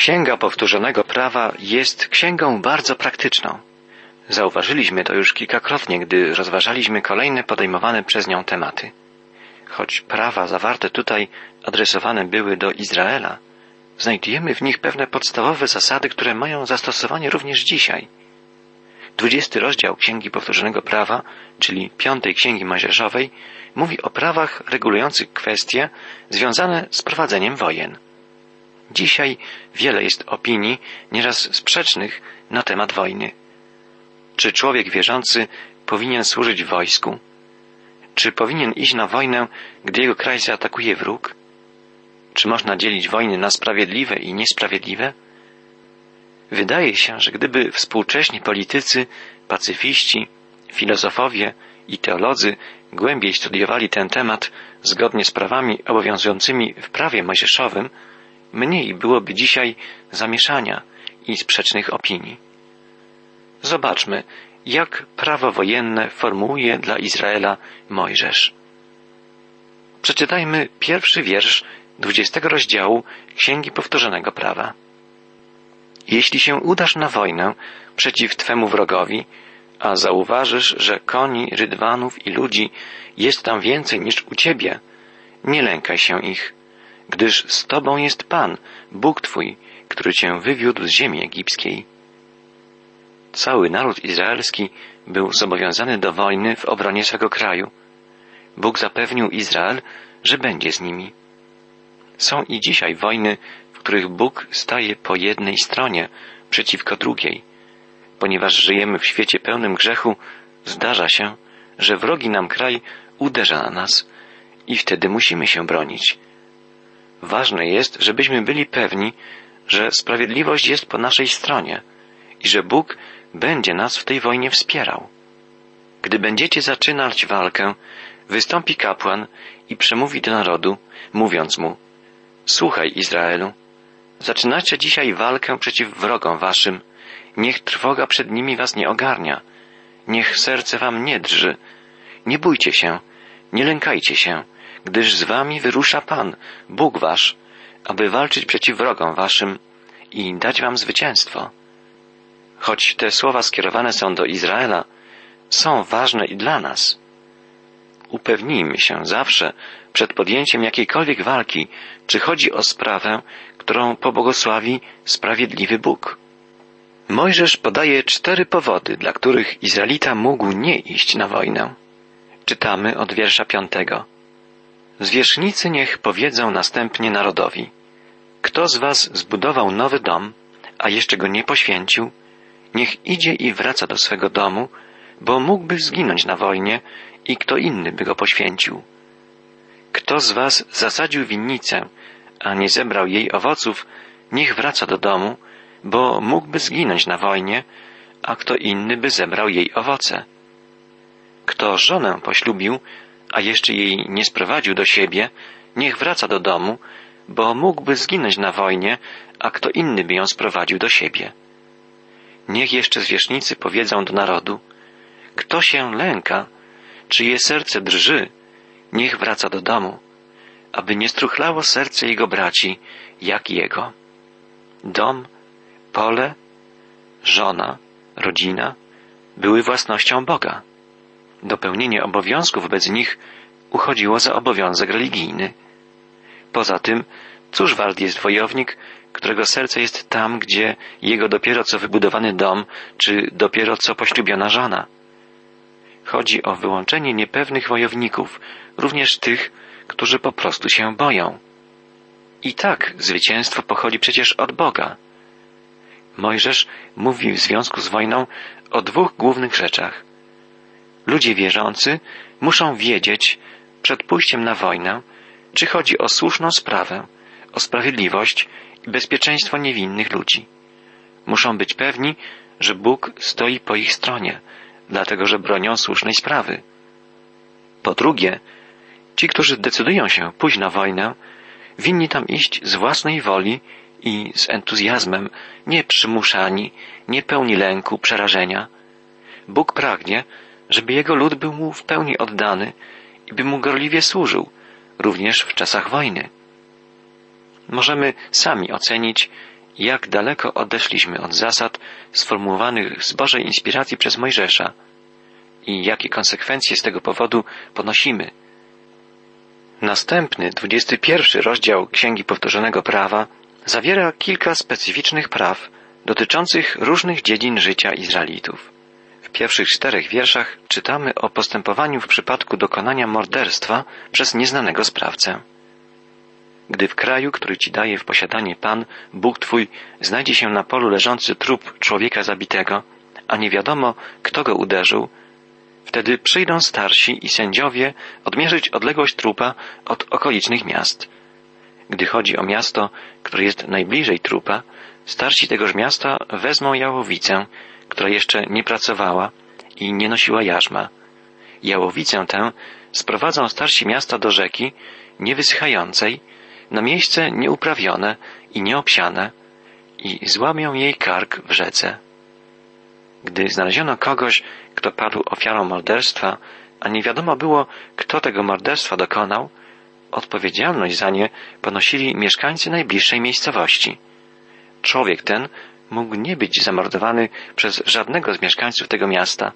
Księga Powtórzonego Prawa jest księgą bardzo praktyczną. Zauważyliśmy to już kilkakrotnie, gdy rozważaliśmy kolejne podejmowane przez nią tematy. Choć prawa zawarte tutaj adresowane były do Izraela, znajdujemy w nich pewne podstawowe zasady, które mają zastosowanie również dzisiaj. Dwudziesty rozdział Księgi Powtórzonego Prawa, czyli piątej Księgi Mojżeszowej, mówi o prawach regulujących kwestie związane z prowadzeniem wojen. Dzisiaj wiele jest opinii, nieraz sprzecznych, na temat wojny. Czy człowiek wierzący powinien służyć wojsku? Czy powinien iść na wojnę, gdy jego kraj zaatakuje wróg? Czy można dzielić wojny na sprawiedliwe i niesprawiedliwe? Wydaje się, że gdyby współcześni politycy, pacyfiści, filozofowie i teolodzy głębiej studiowali ten temat zgodnie z prawami obowiązującymi w prawie mojżeszowym, mniej byłoby dzisiaj zamieszania i sprzecznych opinii. Zobaczmy, jak prawo wojenne formułuje dla Izraela Mojżesz. Przeczytajmy pierwszy wiersz dwudziestego rozdziału Księgi Powtórzonego Prawa. Jeśli się udasz na wojnę przeciw Twemu wrogowi, a zauważysz, że koni, rydwanów i ludzi jest tam więcej niż u Ciebie, nie lękaj się ich, gdyż z Tobą jest Pan, Bóg Twój, który Cię wywiódł z ziemi egipskiej. Cały naród izraelski był zobowiązany do wojny w obronie swego kraju. Bóg zapewnił Izrael, że będzie z nimi. Są i dzisiaj wojny, w których Bóg staje po jednej stronie przeciwko drugiej. Ponieważ żyjemy w świecie pełnym grzechu, zdarza się, że wrogi nam kraj uderza na nas i wtedy musimy się bronić. Ważne jest, żebyśmy byli pewni, że sprawiedliwość jest po naszej stronie i że Bóg będzie nas w tej wojnie wspierał. Gdy będziecie zaczynać walkę, wystąpi kapłan i przemówi do narodu, mówiąc mu, Słuchaj, Izraelu, zaczynacie dzisiaj walkę przeciw wrogom waszym, niech trwoga przed nimi was nie ogarnia, niech serce wam nie drży, nie bójcie się, nie lękajcie się, gdyż z wami wyrusza Pan, Bóg wasz, aby walczyć przeciw wrogom waszym i dać wam zwycięstwo. Choć te słowa skierowane są do Izraela, są ważne i dla nas. Upewnijmy się zawsze przed podjęciem jakiejkolwiek walki, czy chodzi o sprawę, którą pobłogosławi sprawiedliwy Bóg. Mojżesz podaje cztery powody, dla których Izraelita mógł nie iść na wojnę. Czytamy od wiersza piątego. Zwierzchnicy niech powiedzą następnie narodowi. Kto z was zbudował nowy dom, a jeszcze go nie poświęcił, niech idzie i wraca do swego domu, bo mógłby zginąć na wojnie i kto inny by go poświęcił. Kto z was zasadził winnicę, a nie zebrał jej owoców, niech wraca do domu, bo mógłby zginąć na wojnie, a kto inny by zebrał jej owoce. Kto żonę poślubił, a jeszcze jej nie sprowadził do siebie, niech wraca do domu, bo mógłby zginąć na wojnie, a kto inny by ją sprowadził do siebie. Niech jeszcze zwierzchnicy powiedzą do narodu, kto się lęka, czyje serce drży, niech wraca do domu, aby nie struchlało serce jego braci, jak jego. Dom, pole, żona, rodzina były własnością Boga. Dopełnienie obowiązków bez nich uchodziło za obowiązek religijny. Poza tym, cóż wart jest wojownik, którego serce jest tam, gdzie jego dopiero co wybudowany dom, czy dopiero co poślubiona żona. Chodzi o wyłączenie niepewnych wojowników, również tych, którzy po prostu się boją. I tak zwycięstwo pochodzi przecież od Boga. Mojżesz mówi w związku z wojną o dwóch głównych rzeczach. Ludzie wierzący muszą wiedzieć przed pójściem na wojnę, czy chodzi o słuszną sprawę, o sprawiedliwość i bezpieczeństwo niewinnych ludzi. Muszą być pewni, że Bóg stoi po ich stronie, dlatego że bronią słusznej sprawy. Po drugie, ci, którzy decydują się pójść na wojnę, winni tam iść z własnej woli i z entuzjazmem, nie przymuszani, nie pełni lęku, przerażenia. Bóg pragnie, żeby jego lud był mu w pełni oddany i by mu gorliwie służył, również w czasach wojny. Możemy sami ocenić, jak daleko odeszliśmy od zasad sformułowanych z Bożej inspiracji przez Mojżesza i jakie konsekwencje z tego powodu ponosimy. Następny, dwudziesty pierwszy rozdział Księgi Powtórzonego Prawa zawiera kilka specyficznych praw dotyczących różnych dziedzin życia Izraelitów. W pierwszych czterech wierszach czytamy o postępowaniu w przypadku dokonania morderstwa przez nieznanego sprawcę. Gdy w kraju, który ci daje w posiadanie Pan, Bóg Twój, znajdzie się na polu leżący trup człowieka zabitego, a nie wiadomo, kto go uderzył, wtedy przyjdą starsi i sędziowie odmierzyć odległość trupa od okolicznych miast. Gdy chodzi o miasto, które jest najbliżej trupa, starsi tegoż miasta wezmą jałowicę, która jeszcze nie pracowała i nie nosiła jarzma. Jałowicę tę sprowadzą starsi miasta do rzeki, niewysychającej, na miejsce nieuprawione i nieobsiane i złamią jej kark w rzece. Gdy znaleziono kogoś, kto padł ofiarą morderstwa, a nie wiadomo było, kto tego morderstwa dokonał, odpowiedzialność za nie ponosili mieszkańcy najbliższej miejscowości. Człowiek ten mógł nie być zamordowany przez żadnego z mieszkańców tego miasta,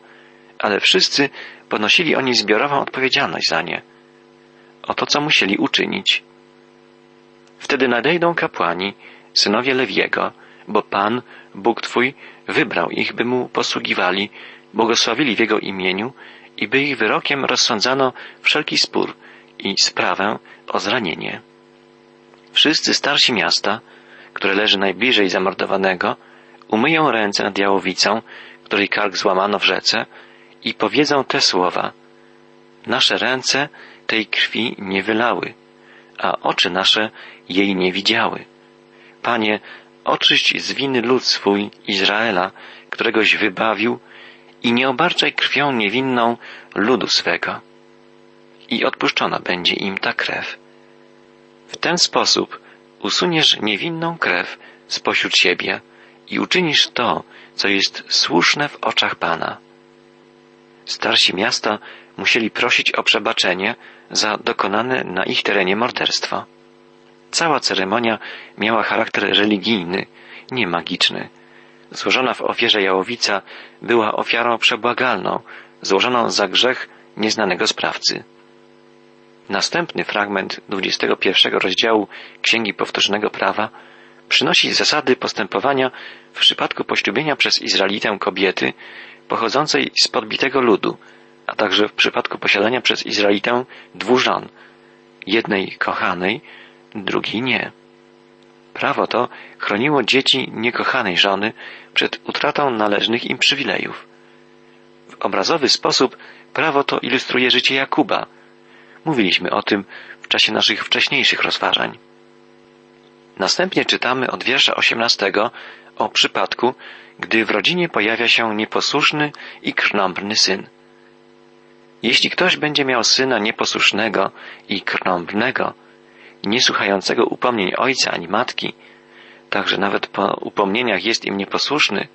ale wszyscy ponosili oni zbiorową odpowiedzialność za nie. Oto co musieli uczynić. Wtedy nadejdą kapłani, synowie Lewiego, bo Pan, Bóg Twój, wybrał ich, by mu posługiwali, błogosławili w Jego imieniu i by ich wyrokiem rozsądzano wszelki spór i sprawę o zranienie. Wszyscy starsi miasta, które leży najbliżej zamordowanego, umyją ręce nad jałowicą, której kark złamano w rzece i powiedzą te słowa. Nasze ręce tej krwi nie wylały, a oczy nasze jej nie widziały. Panie, oczyść z winy lud swój Izraela, któregoś wybawił i nie obarczaj krwią niewinną ludu swego. I odpuszczona będzie im ta krew. W ten sposób usuniesz niewinną krew spośród siebie i uczynisz to, co jest słuszne w oczach Pana. Starsi miasta musieli prosić o przebaczenie za dokonane na ich terenie morderstwo. Cała ceremonia miała charakter religijny, nie magiczny. Złożona w ofierze jałowica była ofiarą przebłagalną, złożoną za grzech nieznanego sprawcy. Następny fragment 21 rozdziału Księgi Powtórzonego Prawa przynosi zasady postępowania w przypadku poślubienia przez Izraelitę kobiety pochodzącej z podbitego ludu, a także w przypadku posiadania przez Izraelitę dwóch żon, jednej kochanej, drugiej nie. Prawo to chroniło dzieci niekochanej żony przed utratą należnych im przywilejów. W obrazowy sposób prawo to ilustruje życie Jakuba. Mówiliśmy o tym w czasie naszych wcześniejszych rozważań. Następnie czytamy od wiersza osiemnastego o przypadku, gdy w rodzinie pojawia się nieposłuszny i krnąbrny syn. Jeśli ktoś będzie miał syna nieposłusznego i krnąbrnego, niesłuchającego upomnień ojca ani matki, także nawet po upomnieniach jest im nieposłuszny,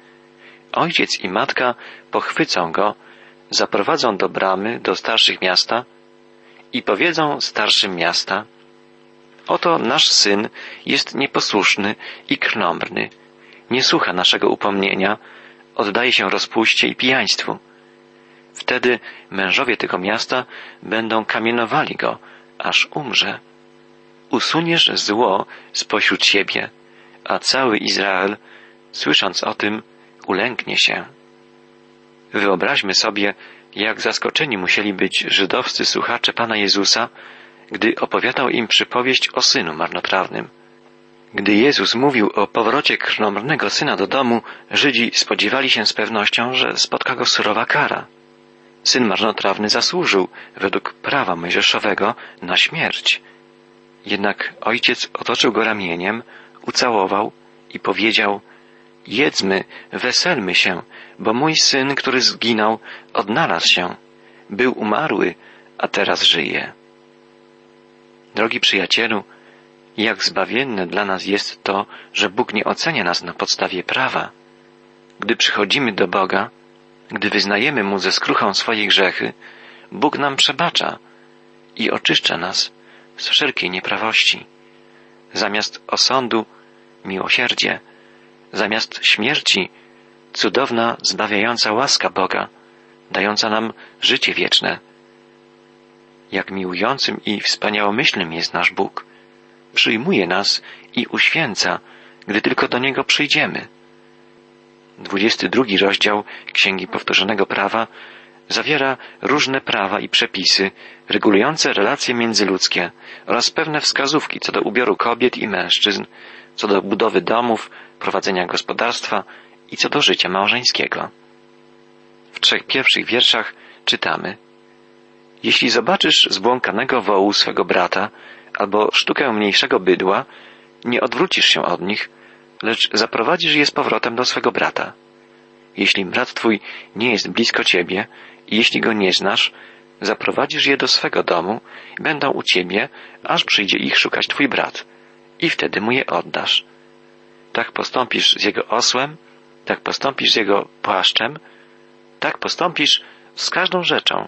ojciec i matka pochwycą go, zaprowadzą do bramy do starszych miasta i powiedzą starszym miasta, oto nasz syn jest nieposłuszny i krnąbrny, nie słucha naszego upomnienia, oddaje się rozpuście i pijaństwu. Wtedy mężowie tego miasta będą kamienowali go, aż umrze usuniesz zło spośród siebie, a cały Izrael, słysząc o tym, ulęknie się. Wyobraźmy sobie, jak zaskoczeni musieli być żydowscy słuchacze Pana Jezusa, gdy opowiadał im przypowieść o synu marnotrawnym. Gdy Jezus mówił o powrocie krnomrnego syna do domu, Żydzi spodziewali się z pewnością, że spotka go surowa kara. Syn marnotrawny zasłużył, według prawa mojżeszowego, na śmierć. Jednak ojciec otoczył go ramieniem, ucałował i powiedział Jedzmy, weselmy się, bo mój syn, który zginął, odnalazł się. Był umarły, a teraz żyje. Drogi przyjacielu, jak zbawienne dla nas jest to, że Bóg nie ocenia nas na podstawie prawa. Gdy przychodzimy do Boga, gdy wyznajemy Mu ze skruchą swoje grzechy, Bóg nam przebacza i oczyszcza nas z wszelkiej nieprawości. Zamiast osądu miłosierdzie, zamiast śmierci cudowna, zbawiająca łaska Boga, dająca nam życie wieczne. Jak miłującym i wspaniałomyślnym jest nasz Bóg. Przyjmuje nas i uświęca, gdy tylko do Niego przyjdziemy. 22 rozdział Księgi Powtórzonego Prawa zawiera różne prawa i przepisy regulujące relacje międzyludzkie oraz pewne wskazówki co do ubioru kobiet i mężczyzn, co do budowy domów, prowadzenia gospodarstwa i co do życia małżeńskiego. W trzech pierwszych wierszach czytamy Jeśli zobaczysz zbłąkanego wołu swego brata albo sztukę mniejszego bydła, nie odwrócisz się od nich, lecz zaprowadzisz je z powrotem do swego brata. Jeśli brat twój nie jest blisko ciebie i jeśli go nie znasz, zaprowadzisz je do swego domu i będą u ciebie, aż przyjdzie ich szukać twój brat i wtedy mu je oddasz. Tak postąpisz z jego osłem, tak postąpisz z jego płaszczem, tak postąpisz z każdą rzeczą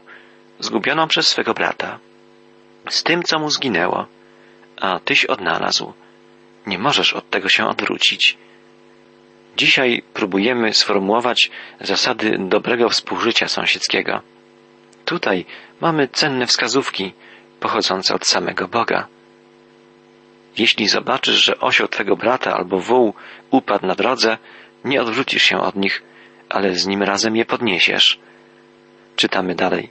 zgubioną przez swego brata, z tym, co mu zginęło, a tyś odnalazł. Nie możesz od tego się odwrócić. Dzisiaj próbujemy sformułować zasady dobrego współżycia sąsiedzkiego. Tutaj mamy cenne wskazówki pochodzące od samego Boga. Jeśli zobaczysz, że osioł twego brata albo wół upadł na drodze, nie odwrócisz się od nich, ale z nim razem je podniesiesz. Czytamy dalej.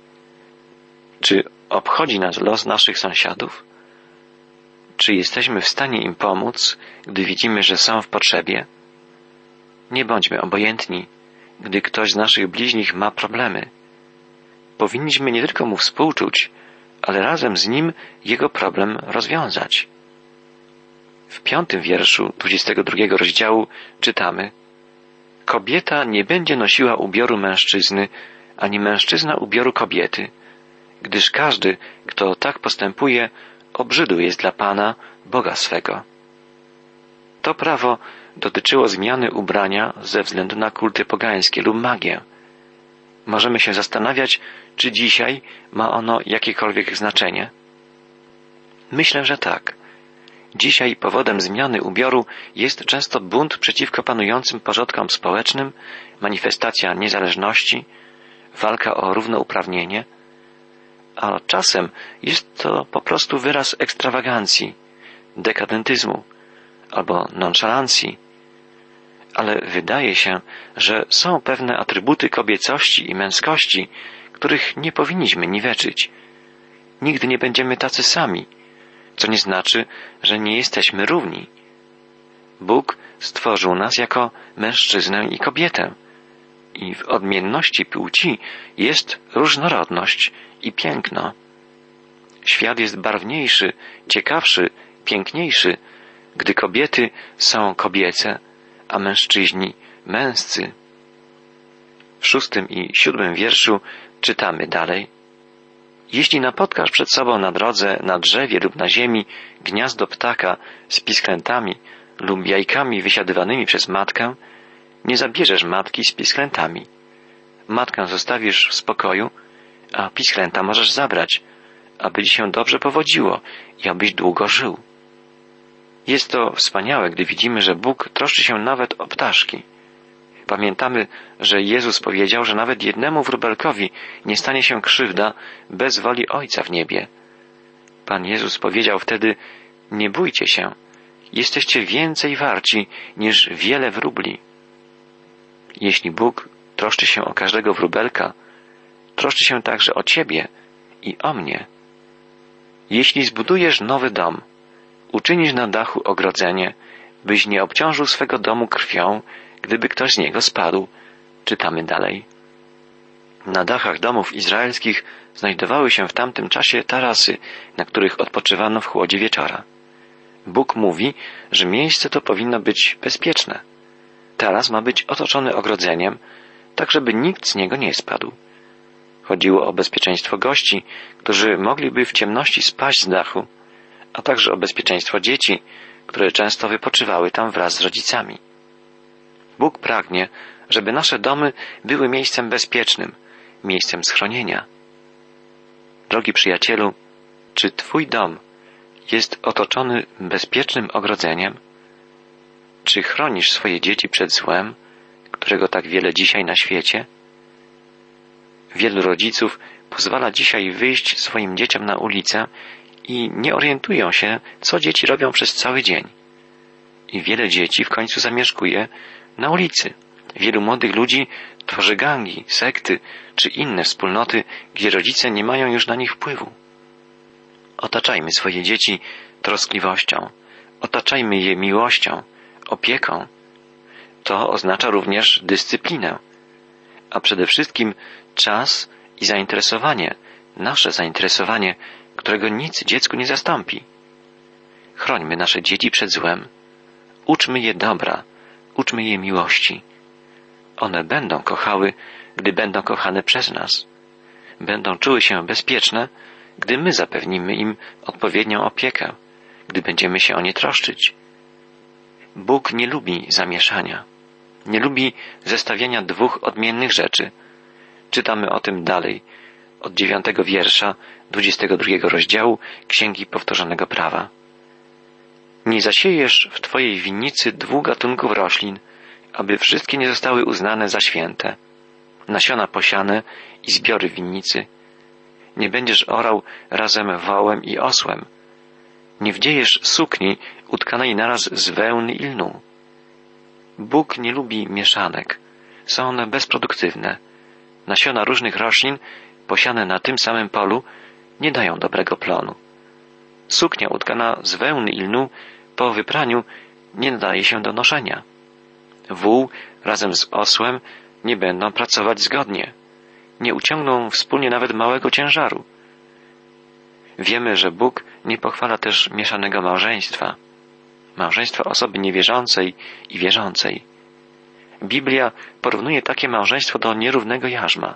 Czy obchodzi nas los naszych sąsiadów? Czy jesteśmy w stanie im pomóc, gdy widzimy, że są w potrzebie? Nie bądźmy obojętni, gdy ktoś z naszych bliźnich ma problemy. Powinniśmy nie tylko mu współczuć, ale razem z nim jego problem rozwiązać. W piątym wierszu 22 rozdziału czytamy Kobieta nie będzie nosiła ubioru mężczyzny, ani mężczyzna ubioru kobiety, gdyż każdy, kto tak postępuje, obrzydły jest dla Pana, Boga swego. To prawo dotyczyło zmiany ubrania ze względu na kulty pogańskie lub magię. Możemy się zastanawiać, czy dzisiaj ma ono jakiekolwiek znaczenie. Myślę, że tak. Dzisiaj powodem zmiany ubioru jest często bunt przeciwko panującym porządkom społecznym, manifestacja niezależności, walka o równouprawnienie, a czasem jest to po prostu wyraz ekstrawagancji, dekadentyzmu albo nonszalancji. Ale wydaje się, że są pewne atrybuty kobiecości i męskości, których nie powinniśmy niweczyć. Nigdy nie będziemy tacy sami co nie znaczy, że nie jesteśmy równi. Bóg stworzył nas jako mężczyznę i kobietę. I w odmienności płci jest różnorodność i piękno. Świat jest barwniejszy, ciekawszy, piękniejszy, gdy kobiety są kobiece, a mężczyźni męscy. W szóstym i siódmym wierszu czytamy dalej. Jeśli napotkasz przed sobą na drodze, na drzewie lub na ziemi gniazdo ptaka z pisklętami lub jajkami wysiadywanymi przez matkę, nie zabierzesz matki z pisklętami. Matkę zostawisz w spokoju, a pisklęta możesz zabrać, aby ci się dobrze powodziło i abyś długo żył. Jest to wspaniałe, gdy widzimy, że Bóg troszczy się nawet o ptaszki. Pamiętamy, że Jezus powiedział, że nawet jednemu wróbelkowi nie stanie się krzywda bez woli Ojca w niebie. Pan Jezus powiedział wtedy, nie bójcie się, jesteście więcej warci niż wiele wróbli. Jeśli Bóg troszczy się o każdego wróbelka, troszczy się także o ciebie i o mnie. Jeśli zbudujesz nowy dom, uczynisz na dachu ogrodzenie, byś nie obciążył swego domu krwią, gdyby ktoś z niego spadł. Czytamy dalej. Na dachach domów izraelskich znajdowały się w tamtym czasie tarasy, na których odpoczywano w chłodzie wieczora. Bóg mówi, że miejsce to powinno być bezpieczne. Taras ma być otoczony ogrodzeniem, tak żeby nikt z niego nie spadł. Chodziło o bezpieczeństwo gości, którzy mogliby w ciemności spaść z dachu, a także o bezpieczeństwo dzieci, które często wypoczywały tam wraz z rodzicami. Bóg pragnie, żeby nasze domy były miejscem bezpiecznym, miejscem schronienia. Drogi przyjacielu, czy Twój dom jest otoczony bezpiecznym ogrodzeniem? Czy chronisz swoje dzieci przed złem, którego tak wiele dzisiaj na świecie? Wielu rodziców pozwala dzisiaj wyjść swoim dzieciom na ulicę i nie orientują się, co dzieci robią przez cały dzień. I wiele dzieci w końcu zamieszkuje na ulicy. Wielu młodych ludzi tworzy gangi, sekty czy inne wspólnoty, gdzie rodzice nie mają już na nich wpływu. Otaczajmy swoje dzieci troskliwością, otaczajmy je miłością, opieką. To oznacza również dyscyplinę, a przede wszystkim czas i zainteresowanie, nasze zainteresowanie, którego nic dziecku nie zastąpi. Chrońmy nasze dzieci przed złem, uczmy je dobra, uczmy je miłości. One będą kochały, gdy będą kochane przez nas. Będą czuły się bezpieczne, gdy my zapewnimy im odpowiednią opiekę, gdy będziemy się o nie troszczyć. Bóg nie lubi zamieszania, nie lubi zestawiania dwóch odmiennych rzeczy. Czytamy o tym dalej, od dziewiątego wiersza dwudziestego drugiego rozdziału Księgi Powtórzonego Prawa. Nie zasiejesz w Twojej winnicy dwóch gatunków roślin, aby wszystkie nie zostały uznane za święte. Nasiona posiane i zbiory winnicy. Nie będziesz orał razem wołem i osłem. Nie wdziejesz sukni utkanej naraz z wełny i lnu. Bóg nie lubi mieszanek. Są one bezproduktywne. Nasiona różnych roślin posiane na tym samym polu nie dają dobrego plonu. Suknia utkana z wełny i lnu po wypraniu nie nadaje się do noszenia. Wół razem z osłem nie będą pracować zgodnie. Nie uciągną wspólnie nawet małego ciężaru. Wiemy, że Bóg nie pochwala też mieszanego małżeństwa, małżeństwa osoby niewierzącej i wierzącej. Biblia porównuje takie małżeństwo do nierównego jarzma.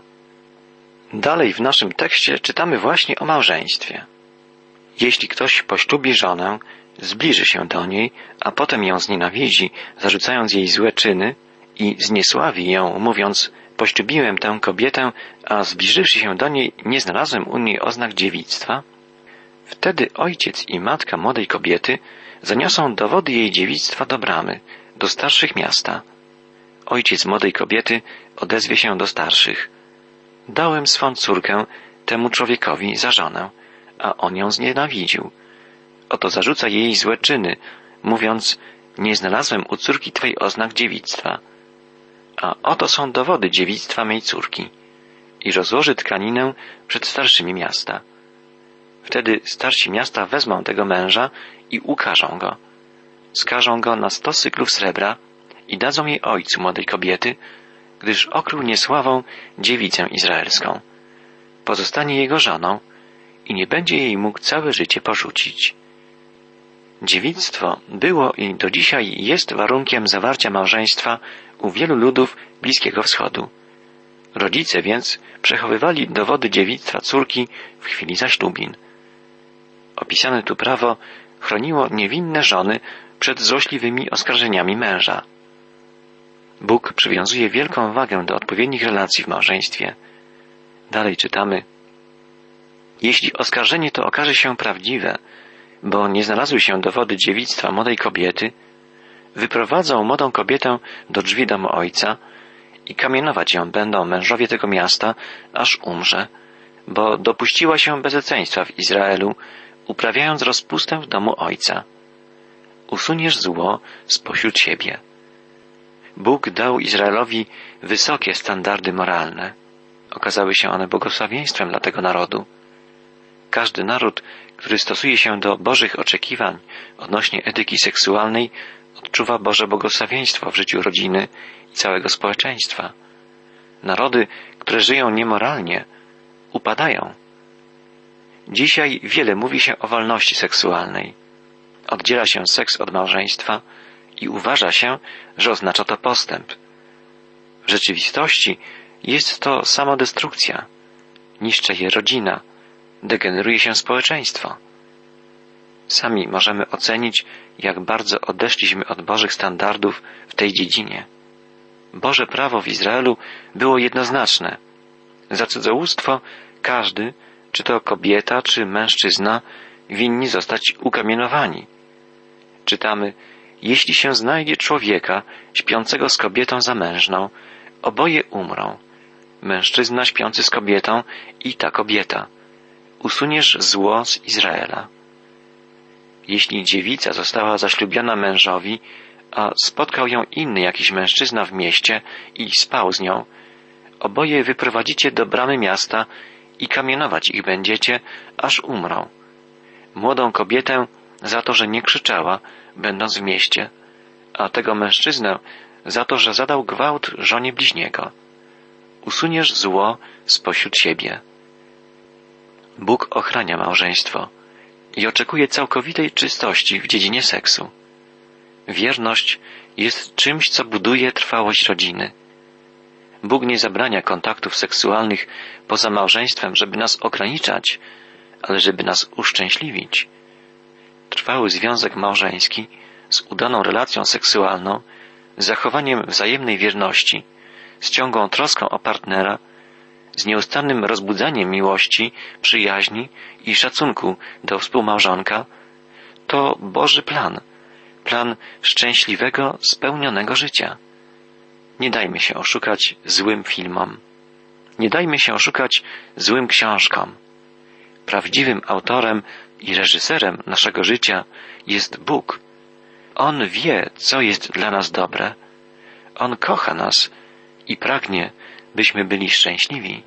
Dalej w naszym tekście czytamy właśnie o małżeństwie. Jeśli ktoś poślubi żonę, zbliży się do niej, a potem ją znienawidzi, zarzucając jej złe czyny i zniesławi ją, mówiąc poślubiłem tę kobietę, a zbliżywszy się do niej, nie znalazłem u niej oznak dziewictwa, wtedy ojciec i matka młodej kobiety zaniosą dowody jej dziewictwa do bramy, do starszych miasta. Ojciec młodej kobiety odezwie się do starszych. Dałem swą córkę temu człowiekowi za żonę, a on ją znienawidził. Oto zarzuca jej złe czyny, mówiąc, nie znalazłem u córki twej oznak dziewictwa. A oto są dowody dziewictwa mej córki. I rozłoży tkaninę przed starszymi miasta. Wtedy starsi miasta wezmą tego męża i ukażą go. Skażą go na sto cyklów srebra i dadzą jej ojcu młodej kobiety, gdyż okrył niesławą dziewicę izraelską. Pozostanie jego żoną i nie będzie jej mógł całe życie porzucić. Dziewictwo było i do dzisiaj jest warunkiem zawarcia małżeństwa u wielu ludów Bliskiego Wschodu. Rodzice więc przechowywali dowody dziewictwa córki w chwili zaślubin. Opisane tu prawo chroniło niewinne żony przed złośliwymi oskarżeniami męża. Bóg przywiązuje wielką wagę do odpowiednich relacji w małżeństwie. Dalej czytamy. Jeśli oskarżenie to okaże się prawdziwe, bo nie znalazły się dowody dziewictwa młodej kobiety, wyprowadzą młodą kobietę do drzwi domu ojca i kamienować ją będą mężowie tego miasta, aż umrze, bo dopuściła się bezeceństwa w Izraelu, uprawiając rozpustę w domu ojca. Usuniesz zło spośród siebie. Bóg dał Izraelowi wysokie standardy moralne. Okazały się one błogosławieństwem dla tego narodu. Każdy naród, który stosuje się do Bożych oczekiwań odnośnie etyki seksualnej, odczuwa Boże błogosławieństwo w życiu rodziny i całego społeczeństwa. Narody, które żyją niemoralnie, upadają. Dzisiaj wiele mówi się o wolności seksualnej. Oddziela się seks od małżeństwa i uważa się, że oznacza to postęp. W rzeczywistości jest to samodestrukcja. Niszczy je rodzina, degeneruje się społeczeństwo. Sami możemy ocenić, jak bardzo odeszliśmy od Bożych standardów w tej dziedzinie. Boże prawo w Izraelu było jednoznaczne. Za cudzołóstwo każdy, czy to kobieta, czy mężczyzna, winni zostać ukamienowani. Czytamy, jeśli się znajdzie człowieka śpiącego z kobietą zamężną, oboje umrą. Mężczyzna śpiący z kobietą i ta kobieta. Usuniesz zło z Izraela. Jeśli dziewica została zaślubiona mężowi, a spotkał ją inny jakiś mężczyzna w mieście i spał z nią, oboje wyprowadzicie do bramy miasta i kamienować ich będziecie, aż umrą. Młodą kobietę za to, że nie krzyczała, będąc w mieście, a tego mężczyznę za to, że zadał gwałt żonie bliźniego. Usuniesz zło spośród siebie. Bóg ochrania małżeństwo i oczekuje całkowitej czystości w dziedzinie seksu. Wierność jest czymś, co buduje trwałość rodziny. Bóg nie zabrania kontaktów seksualnych poza małżeństwem, żeby nas ograniczać, ale żeby nas uszczęśliwić. Trwały związek małżeński z udaną relacją seksualną, z zachowaniem wzajemnej wierności, z ciągłą troską o partnera, z nieustannym rozbudzaniem miłości, przyjaźni i szacunku do współmałżonka, to Boży plan, plan szczęśliwego, spełnionego życia. Nie dajmy się oszukać złym filmom. Nie dajmy się oszukać złym książkom. Prawdziwym autorem i reżyserem naszego życia jest Bóg. On wie, co jest dla nas dobre. On kocha nas i pragnie, byśmy byli szczęśliwi.